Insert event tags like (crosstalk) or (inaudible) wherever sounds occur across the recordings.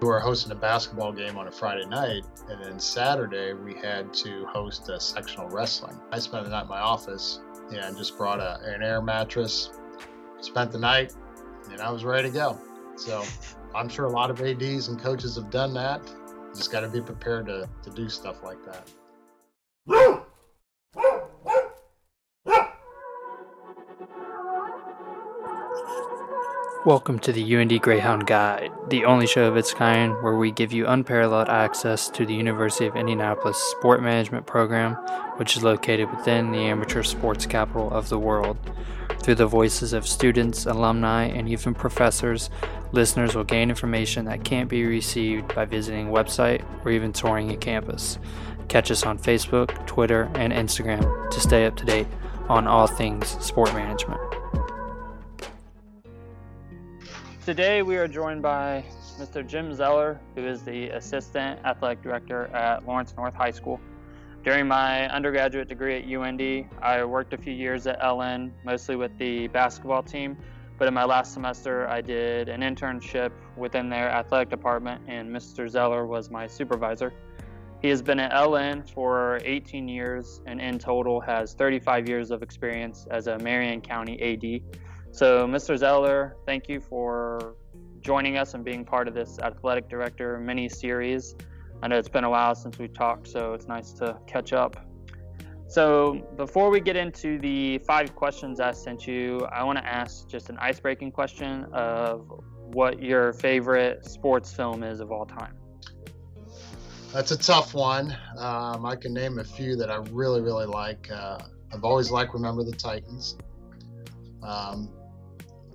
We were hosting a basketball game on a Friday night, and then Saturday we had to host a sectional wrestling. I spent the night in my office and just brought a, an air mattress, spent the night, and I was ready to go. So I'm sure a lot of ADs and coaches have done that. just got to be prepared to, to do stuff like that. Welcome to the UIndy Greyhound Guide, the only show of its kind where we give you unparalleled access to the University of Indianapolis Sport Management Program, which is located within the amateur sports capital of the world. Through the voices of students, alumni, and even professors, listeners will gain information that can't be received by visiting a website or even touring a campus. Catch us on Facebook, Twitter, and Instagram to stay up to date on all things sport management. Today we are joined by Mr. Jim Zeller, who is the Assistant Athletic Director at Lawrence North High School. During my undergraduate degree at UIndy, I worked a few years at LN, mostly with the basketball team, but in my last semester I did an internship within their athletic department and Mr. Zeller was my supervisor. He has been at LN for 18 years and in total has 35 years of experience as a Marion County AD. So, Mr. Zeller, thank you for joining us and being part of this athletic director mini series. I know it's been a while since we talked, so it's nice to catch up. So, before we get into the five questions I sent you, I want to ask just an ice breaking question of what your favorite sports film is of all time. That's a tough one. Um, I can name a few that I really, really like. Uh, I've always liked Remember the Titans. Um,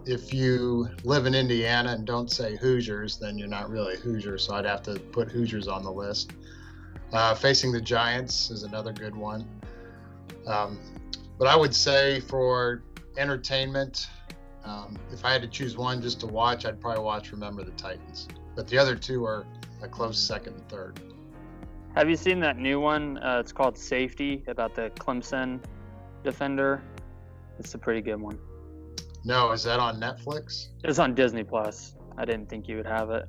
if you live in Indiana and don't say Hoosiers, then you're not really a Hoosier. So I'd have to put Hoosiers on the list. Uh, Facing the Giants is another good one. Um, but I would say for entertainment, um, if I had to choose one just to watch, I'd probably watch Remember the Titans. But the other two are a close second and third. Have you seen that new one? Uh, it's called Safety about the Clemson defender. It's a pretty good one. No, is that on Netflix? It's on Disney Plus. I didn't think you would have it.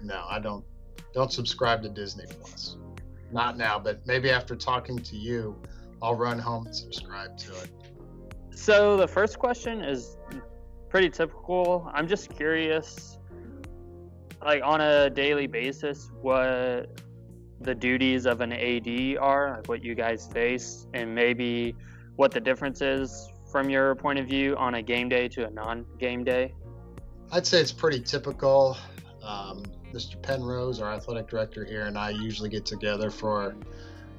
No, I don't. Don't subscribe to Disney Plus. Not now, but maybe after talking to you, I'll run home and subscribe to it. So the first question is pretty typical. I'm just curious, like on a daily basis, what the duties of an AD are, like what you guys face, and maybe what the difference is from your point of view on a game day to a non-game day? I'd say it's pretty typical. Um, Mr. Penrose, our athletic director here, and I usually get together for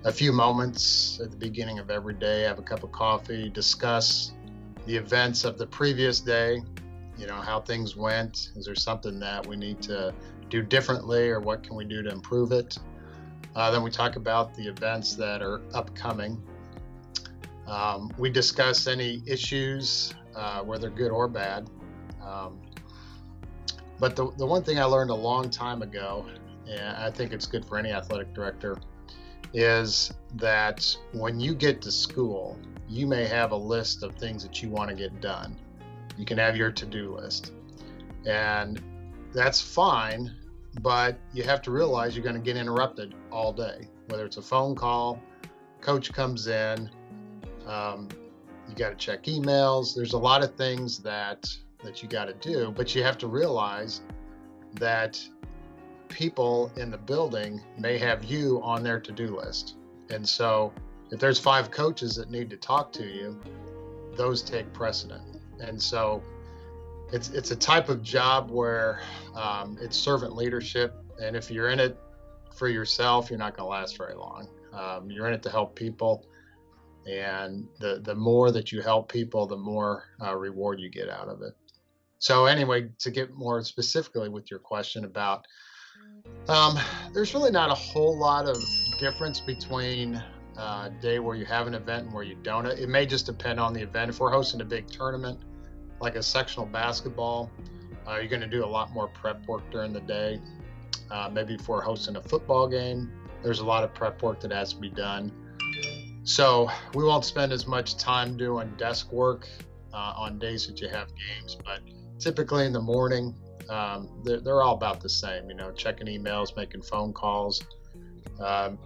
a few moments at the beginning of every day, have a cup of coffee, discuss the events of the previous day, you know, how things went. Is there something that we need to do differently or what can we do to improve it? Uh, then we talk about the events that are upcoming um, we discuss any issues, uh, whether good or bad. Um, but the, the one thing I learned a long time ago, and I think it's good for any athletic director, is that when you get to school, you may have a list of things that you want to get done. You can have your to do list. And that's fine, but you have to realize you're going to get interrupted all day, whether it's a phone call, coach comes in, um, you got to check emails. There's a lot of things that that you got to do, but you have to realize that people in the building may have you on their to-do list. And so if there's five coaches that need to talk to you, those take precedent. And so it's it's a type of job where um, it's servant leadership, and if you're in it for yourself, you're not going to last very long. Um, you're in it to help people, and the the more that you help people the more uh, reward you get out of it. So anyway to get more specifically with your question about um, there's really not a whole lot of difference between a uh, day where you have an event and where you don't. It may just depend on the event. If we're hosting a big tournament like a sectional basketball uh, you're going to do a lot more prep work during the day. Uh, maybe if we're hosting a football game there's a lot of prep work that has to be done so we won't spend as much time doing desk work uh, on days that you have games, but typically in the morning, um, they're, they're, all about the same. You know, checking emails, making phone calls, um,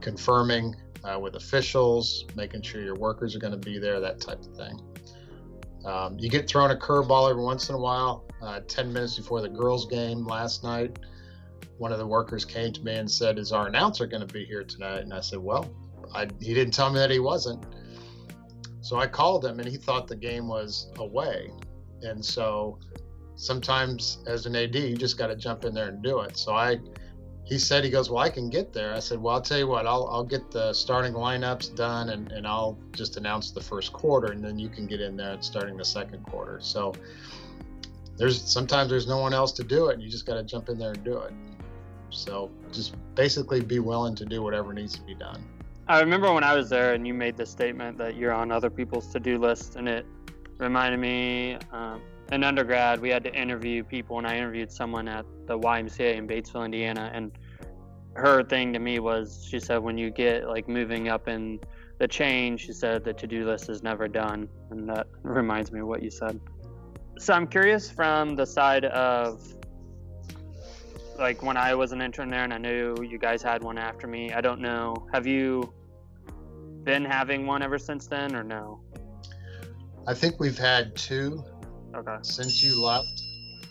confirming uh, with officials, making sure your workers are going to be there, that type of thing. Um, you get thrown a curveball every once in a while. Uh, 10 minutes before the girls' game last night, one of the workers came to me and said, Is our announcer going to be here tonight? And I said, Well, I, he didn't tell me that he wasn't. So I called him and he thought the game was away. And so sometimes as an AD, you just got to jump in there and do it. So I, he said, he goes, well, I can get there. I said, well, I'll tell you what, I'll, I'll get the starting lineups done and, and I'll just announce the first quarter and then you can get in there starting the second quarter. So there's sometimes there's no one else to do it and you just got to jump in there and do it. So just basically be willing to do whatever needs to be done. I remember when I was there and you made the statement that you're on other people's to do list, and it reminded me um, in undergrad, we had to interview people, and I interviewed someone at the YMCA in Batesville, Indiana. And her thing to me was she said, when you get like moving up in the chain, she said the to do list is never done. And that (laughs) reminds me of what you said. So I'm curious from the side of like when I was an intern there and I knew you guys had one after me. I don't know. Have you been having one ever since then or no? I think we've had two okay. since you left.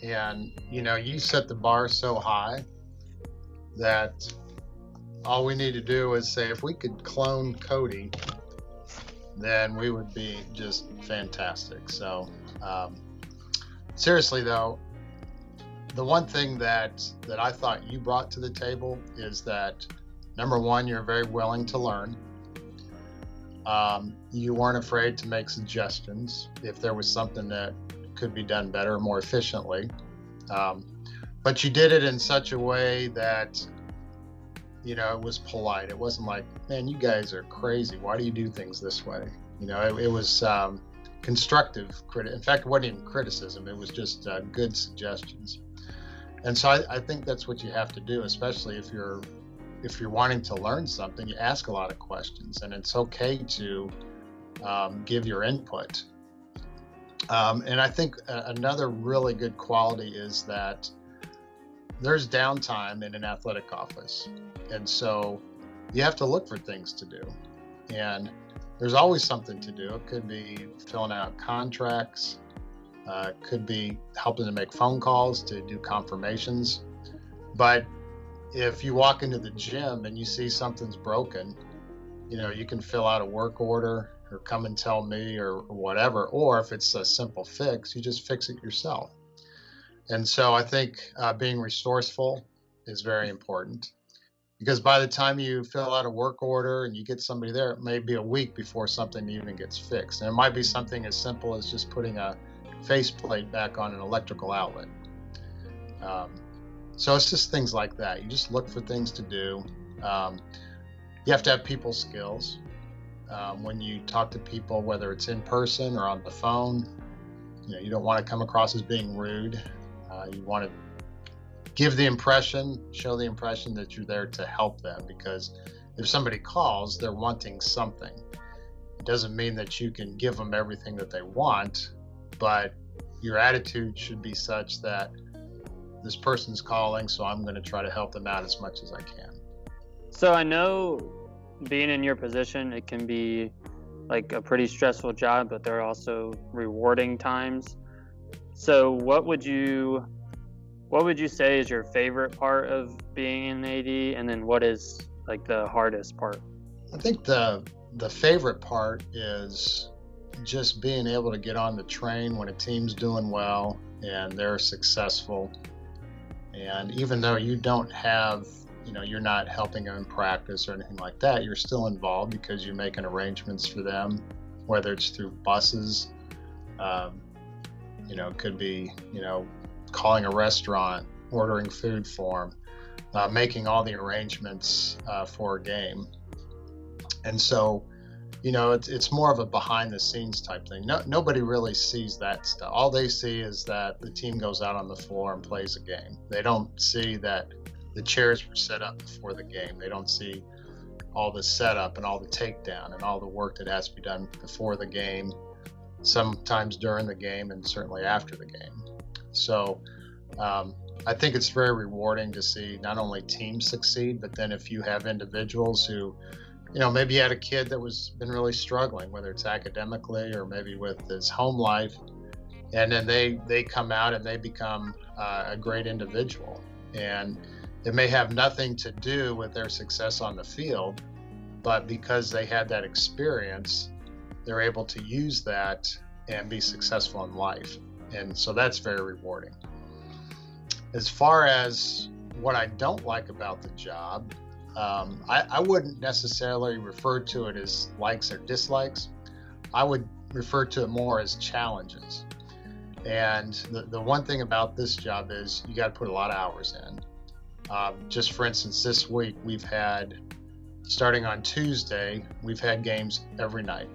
And, you know, you set the bar so high that all we need to do is say if we could clone Cody, then we would be just fantastic. So, um, seriously though, the one thing that that I thought you brought to the table is that number one, you're very willing to learn. Um, you weren't afraid to make suggestions if there was something that could be done better, more efficiently. Um, but you did it in such a way that you know it was polite. It wasn't like, "Man, you guys are crazy. Why do you do things this way?" You know, it, it was um, constructive. Criti- in fact, it wasn't even criticism. It was just uh, good suggestions and so I, I, think that's what you have to do especially if you're if you're wanting to learn something you ask a lot of questions and it's okay to um, give your input. Um, and i think another really good quality is that there's downtime in an athletic office. And so you have to look for things to do. And there's always something to do. It could be filling out contracts uh, could be helping to make phone calls to do confirmations. But if you walk into the gym and you see something's broken, you know, you can fill out a work order or come and tell me or, or whatever. Or if it's a simple fix, you just fix it yourself. And so I think uh, being resourceful is very important because by the time you fill out a work order and you get somebody there, it may be a week before something even gets fixed. And it might be something as simple as just putting a faceplate back on an electrical outlet. Um, so it's just things like that. You just look for things to do. Um, you have to have people skills. Um, when you talk to people, whether it's in person or on the phone, you know you don't want to come across as being rude. Uh, you want to give the impression, show the impression that you're there to help them. Because if somebody calls, they're wanting something. It doesn't mean that you can give them everything that they want, but your attitude should be such that this person's calling, so I'm going to try to help them out as much as I can. So I know being in your position, it can be like a pretty stressful job, but there are also rewarding times. So what would you what would you say is your favorite part of being in AD and then what is like the hardest part? I think the the favorite part is just being able to get on the train when a team's doing well and they're successful. And even though you don't have, you know, you're not helping them practice or anything like that, you're still involved because you're making arrangements for them, whether it's through buses, um, you know, it could be, you know, calling a restaurant, ordering food for them, uh, making all the arrangements uh, for a game. And so, you know, it's, it's more of a behind the scenes type thing. No, nobody really sees that stuff. All they see is that the team goes out on the floor and plays a game. They don't see that the chairs were set up before the game. They don't see all the setup and all the takedown and all the work that has to be done before the game, sometimes during the game, and certainly after the game. So Um, I think it's very rewarding to see not only teams succeed, but then if you have individuals who, you know, maybe you had a kid that was been really struggling, whether it's academically or maybe with his home life, and then they they come out and they become uh, a great individual, and it may have nothing to do with their success on the field, but because they had that experience, they're able to use that and be successful in life, and so that's very rewarding. As far as what I don't like about the job, um, I, I, wouldn't necessarily refer to it as likes or dislikes. I would refer to it more as challenges. And the, the one thing about this job is you got to put a lot of hours in. Um, just for instance, this week we've had, starting on Tuesday, we've had games every night.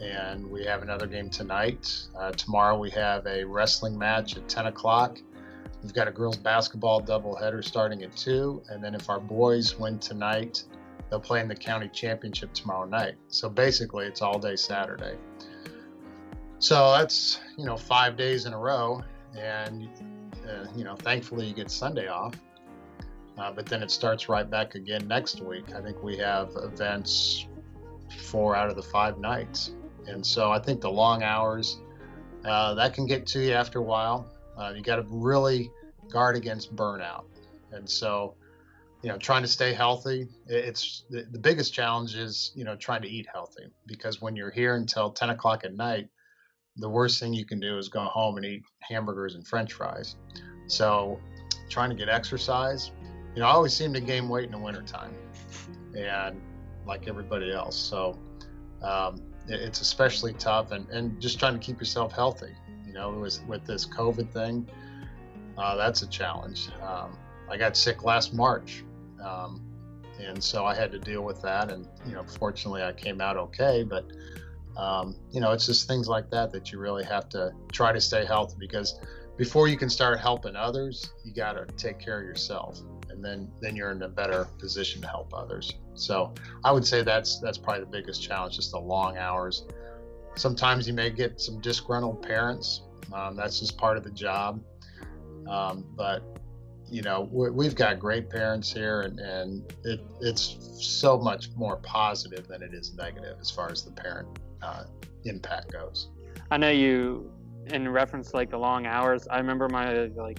And we have another game tonight. Uh, tomorrow we have a wrestling match at 10 o'clock. We've got a girls basketball doubleheader starting at 2. And then if our boys win tonight, they'll play in the county championship tomorrow night. So basically, it's all day Saturday. So that's, you know, five days in a row. And, uh, you know, thankfully you get Sunday off. Uh, but then it starts right back again next week. I think we have events four out of the five nights. And so I think the long hours, uh, that can get to you after a while. Uh, you got to really guard against burnout. And so, you know, trying to stay healthy, it's the, the biggest challenge is, you know, trying to eat healthy because when you're here until 10 o'clock at night, the worst thing you can do is go home and eat hamburgers and french fries. So, trying to get exercise, you know, I always seem to gain weight in the wintertime and like everybody else. So, um, it's especially tough and, and just trying to keep yourself healthy you know, with with this COVID thing, uh, that's a challenge. Um, I got sick last March, um, and so I had to deal with that. And you know, fortunately, I came out okay. But um, you know, it's just things like that that you really have to try to stay healthy because before you can start helping others, you got to take care of yourself, and then then you're in a better position to help others. So I would say that's that's probably the biggest challenge, just the long hours Sometimes you may get some disgruntled parents. Um, that's just part of the job. Um, but you know, we've got great parents here, and, and it, it's so much more positive than it is negative as far as the parent uh, impact goes. I know you, in reference to like the long hours. I remember my like,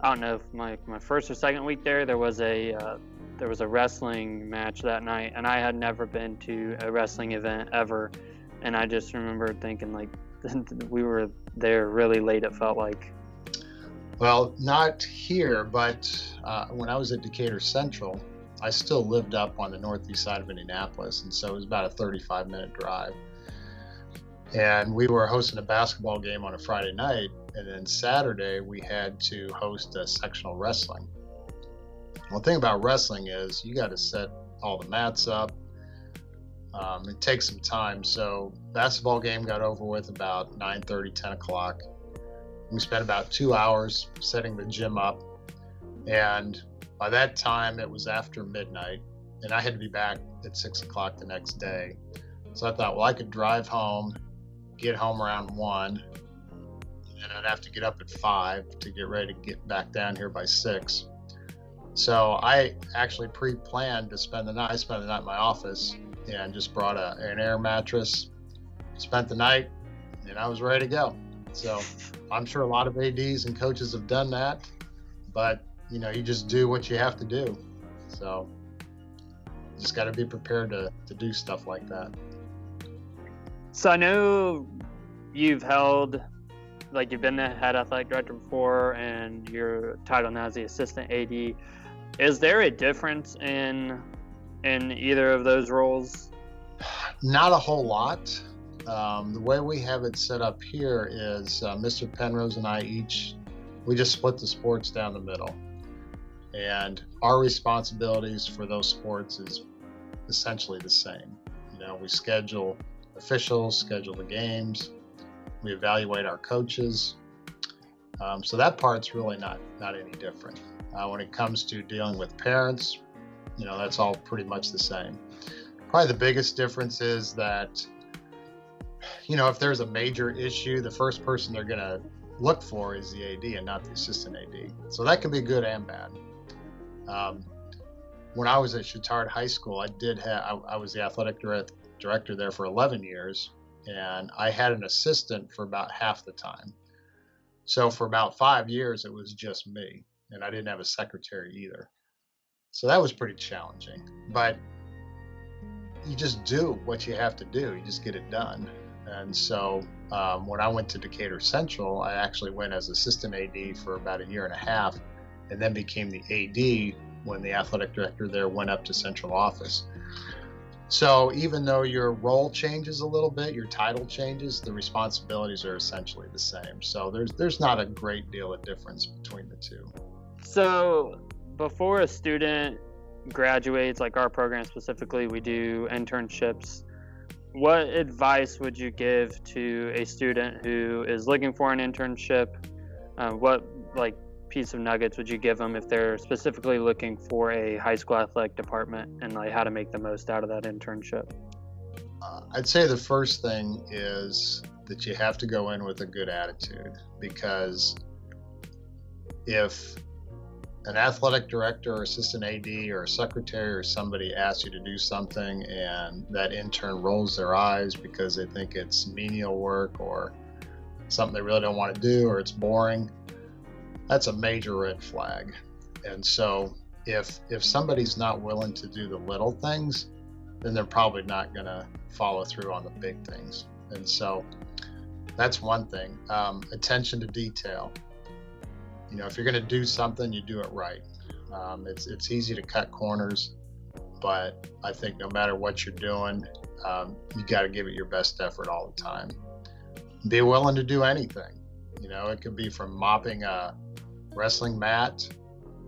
I don't know if my my first or second week there, there was a uh, there was a wrestling match that night, and I had never been to a wrestling event ever and I just remember thinking like (laughs) we were there really late. It felt like. Well, not here, but uh, when I was at Decatur Central, I still lived up on the northeast side of Indianapolis, and so it was about a 35 minute drive. And we were hosting a basketball game on a Friday night, and then Saturday we had to host a sectional wrestling. One thing about wrestling is you got to set all the mats up, um, it takes some time. So basketball game got over with about 9:30, 10 o'clock. We spent about two hours setting the gym up, and by that time it was after midnight, and I had to be back at six o'clock the next day. So I thought, well, I could drive home, get home around one, and I'd have to get up at five to get ready to get back down here by six. So I actually pre-planned to spend the night. I spent the night in my office and just brought a, an air mattress, spent the night, and I was ready to go. So I'm sure a lot of ADs and coaches have done that, but you know, you just do what you have to do. So just got to be prepared to, to do stuff like that. So I know you've held, like you've been the head athletic director before, and your title now is the assistant AD. Is there a difference in in either of those roles? Not a whole lot. Um, the way we have it set up here is uh, Mr. Penrose and I each, we just split the sports down the middle. And our responsibilities for those sports is essentially the same. You know, we schedule officials, schedule the games, we evaluate our coaches. Um, so that part's really not not any different. Uh, when it comes to dealing with parents, you know, that's all pretty much the same. Probably the biggest difference is that, you know, if there's a major issue, the first person they're going to look for is the AD and not the assistant AD. So that can be good and bad. Um, when I was at Chatard High School, I did have I, I was the athletic direct, director there for 11 years, and I had an assistant for about half the time. So for about five years, it was just me, and I didn't have a secretary either. So that was pretty challenging, but you just do what you have to do. You just get it done. And so um, when I went to Decatur Central, I actually went as assistant AD for about a year and a half, and then became the AD when the athletic director there went up to central office. So even though your role changes a little bit, your title changes, the responsibilities are essentially the same. So there's there's not a great deal of difference between the two. So before a student graduates, like our program specifically, we do internships. What advice would you give to a student who is looking for an internship? Uh, what like piece of nuggets would you give them if they're specifically looking for a high school athletic department and like how to make the most out of that internship? Uh, I'd say the first thing is that you have to go in with a good attitude because if an athletic director or assistant AD or a secretary or somebody asks you to do something and that intern rolls their eyes because they think it's menial work or something they really don't want to do or it's boring, that's a major red flag. And so if if somebody's not willing to do the little things, then they're probably not going to follow through on the big things. And so that's one thing. Um, attention to detail you know, if you're going to do something, you do it right. Um, it's it's easy to cut corners, but I think no matter what you're doing, um, you got to give it your best effort all the time. Be willing to do anything. You know, it could be from mopping a wrestling mat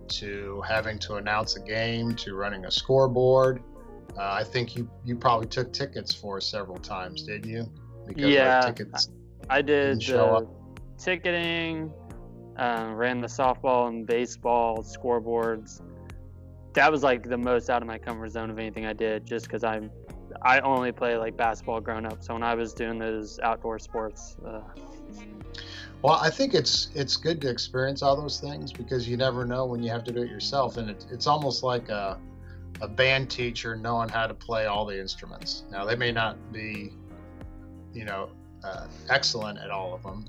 to having to announce a game to running a scoreboard. Uh, I think you you probably took tickets for several times, didn't you? Because yeah, tickets I did Show up, ticketing, um, ran the softball and baseball scoreboards. That was like the most out of my comfort zone of anything I did, just because I'm I only play like basketball grown up. So when I was doing those outdoor sports. Uh... well, I think it's it's good to experience all those things because you never know when you have to do it yourself, and it, it's almost like a a band teacher knowing how to play all the instruments. Now they may not be, you know, uh, excellent at all of them,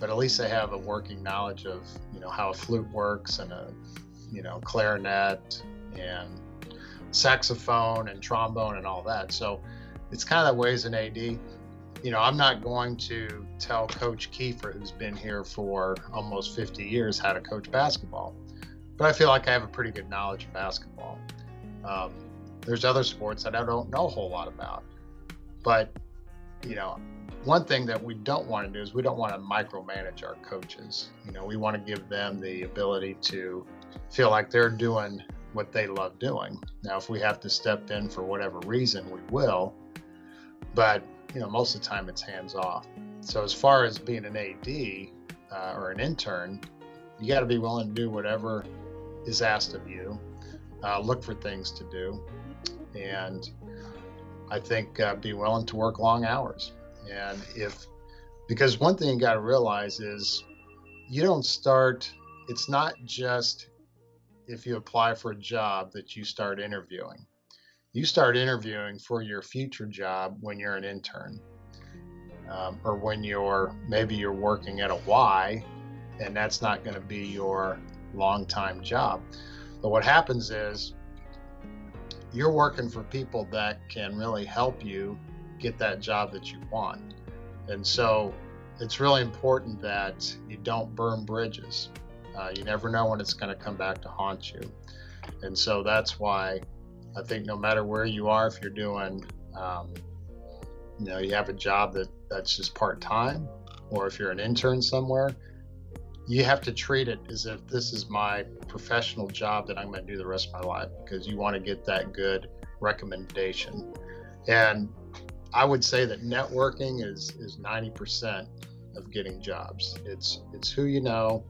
but at least they have a working knowledge of you know how a flute works and a you know clarinet and saxophone and trombone and all that. So it's kind of that way as an AD. You know, I'm not going to tell Coach Keefer, who's been here for almost 50 years, how to coach basketball, but I feel like I have a pretty good knowledge of basketball. Um, there's other sports that I don't know a whole lot about, but you know, one thing that we don't want to do is we don't want to micromanage our coaches. You know, we want to give them the ability to feel like they're doing what they love doing. Now, if we have to step in for whatever reason, we will. But, you know, most of the time it's hands off. So, as far as being an AD uh, or an intern, you got to be willing to do whatever is asked of you, uh, look for things to do, and I think uh, be willing to work long hours. And if, because one thing you got to realize is you don't start, it's not just if you apply for a job that you start interviewing. You start interviewing for your future job when you're an intern. Um, or when you're maybe you're working at a Y and that's not going to be your long time job. But what happens is you're working for people that can really help you get that job that you want. And so it's really important that you don't burn bridges. Uh, you never know when it's going to come back to haunt you. And so that's why I think no matter where you are, if you're doing, um, you know, you have a job that that's just part time, or if you're an intern somewhere, you have to treat it as if this is my professional job that I'm going to do the rest of my life because you want to get that good recommendation. And I would say that networking is is 90% of getting jobs. It's it's who you know,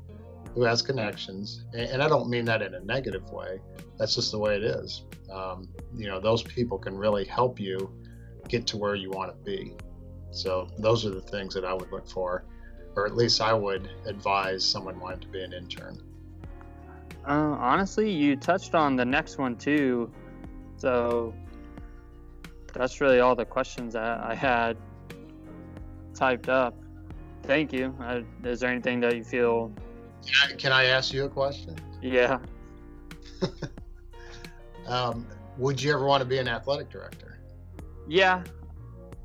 who has connections, and, and I don't mean that in a negative way. That's just the way it is. Um, you know, those people can really help you get to where you want to be. So those are the things that I would look for, or at least I would advise someone wanting to be an intern. Uh, honestly, you touched on the next one too, so that's really all the questions that I had typed up. Thank you. Uh, is there anything that you feel? Can I, can I ask you a question? Yeah. (laughs) um, would you ever want to be an athletic director? Yeah.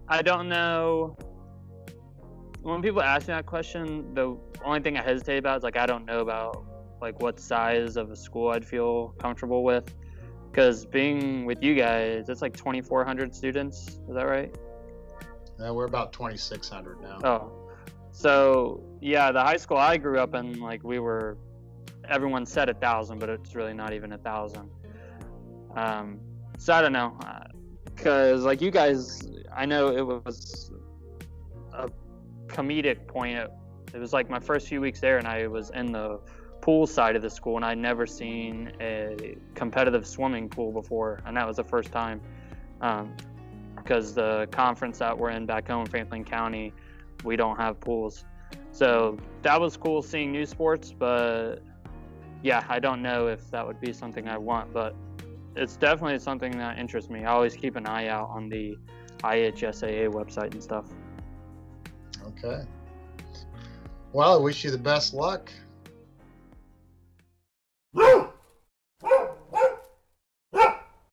I don't know. When people ask me that question, the only thing I hesitate about is like I don't know about like what size of a school I'd feel comfortable with. Because being with you guys, it's like 2,400 students. Is that right? Yeah, we're about 2,600 now. Oh, so yeah, the high school I grew up in, like we were, everyone said a thousand, but it's really not even a thousand. Um, so I don't know, because uh, like you guys, I know it was a comedic point. It, was like my first few weeks there, and I was in the pool side of the school, and I'd never seen a competitive swimming pool before, and that was the first time. Um, because the conference that we're in back home Franklin County, we don't have pools. So that was cool seeing new sports, but yeah, I don't know if that would be something I want, but it's definitely something that interests me. I always keep an eye out on the IHSAA website and stuff. Okay. Well, I wish you the best luck.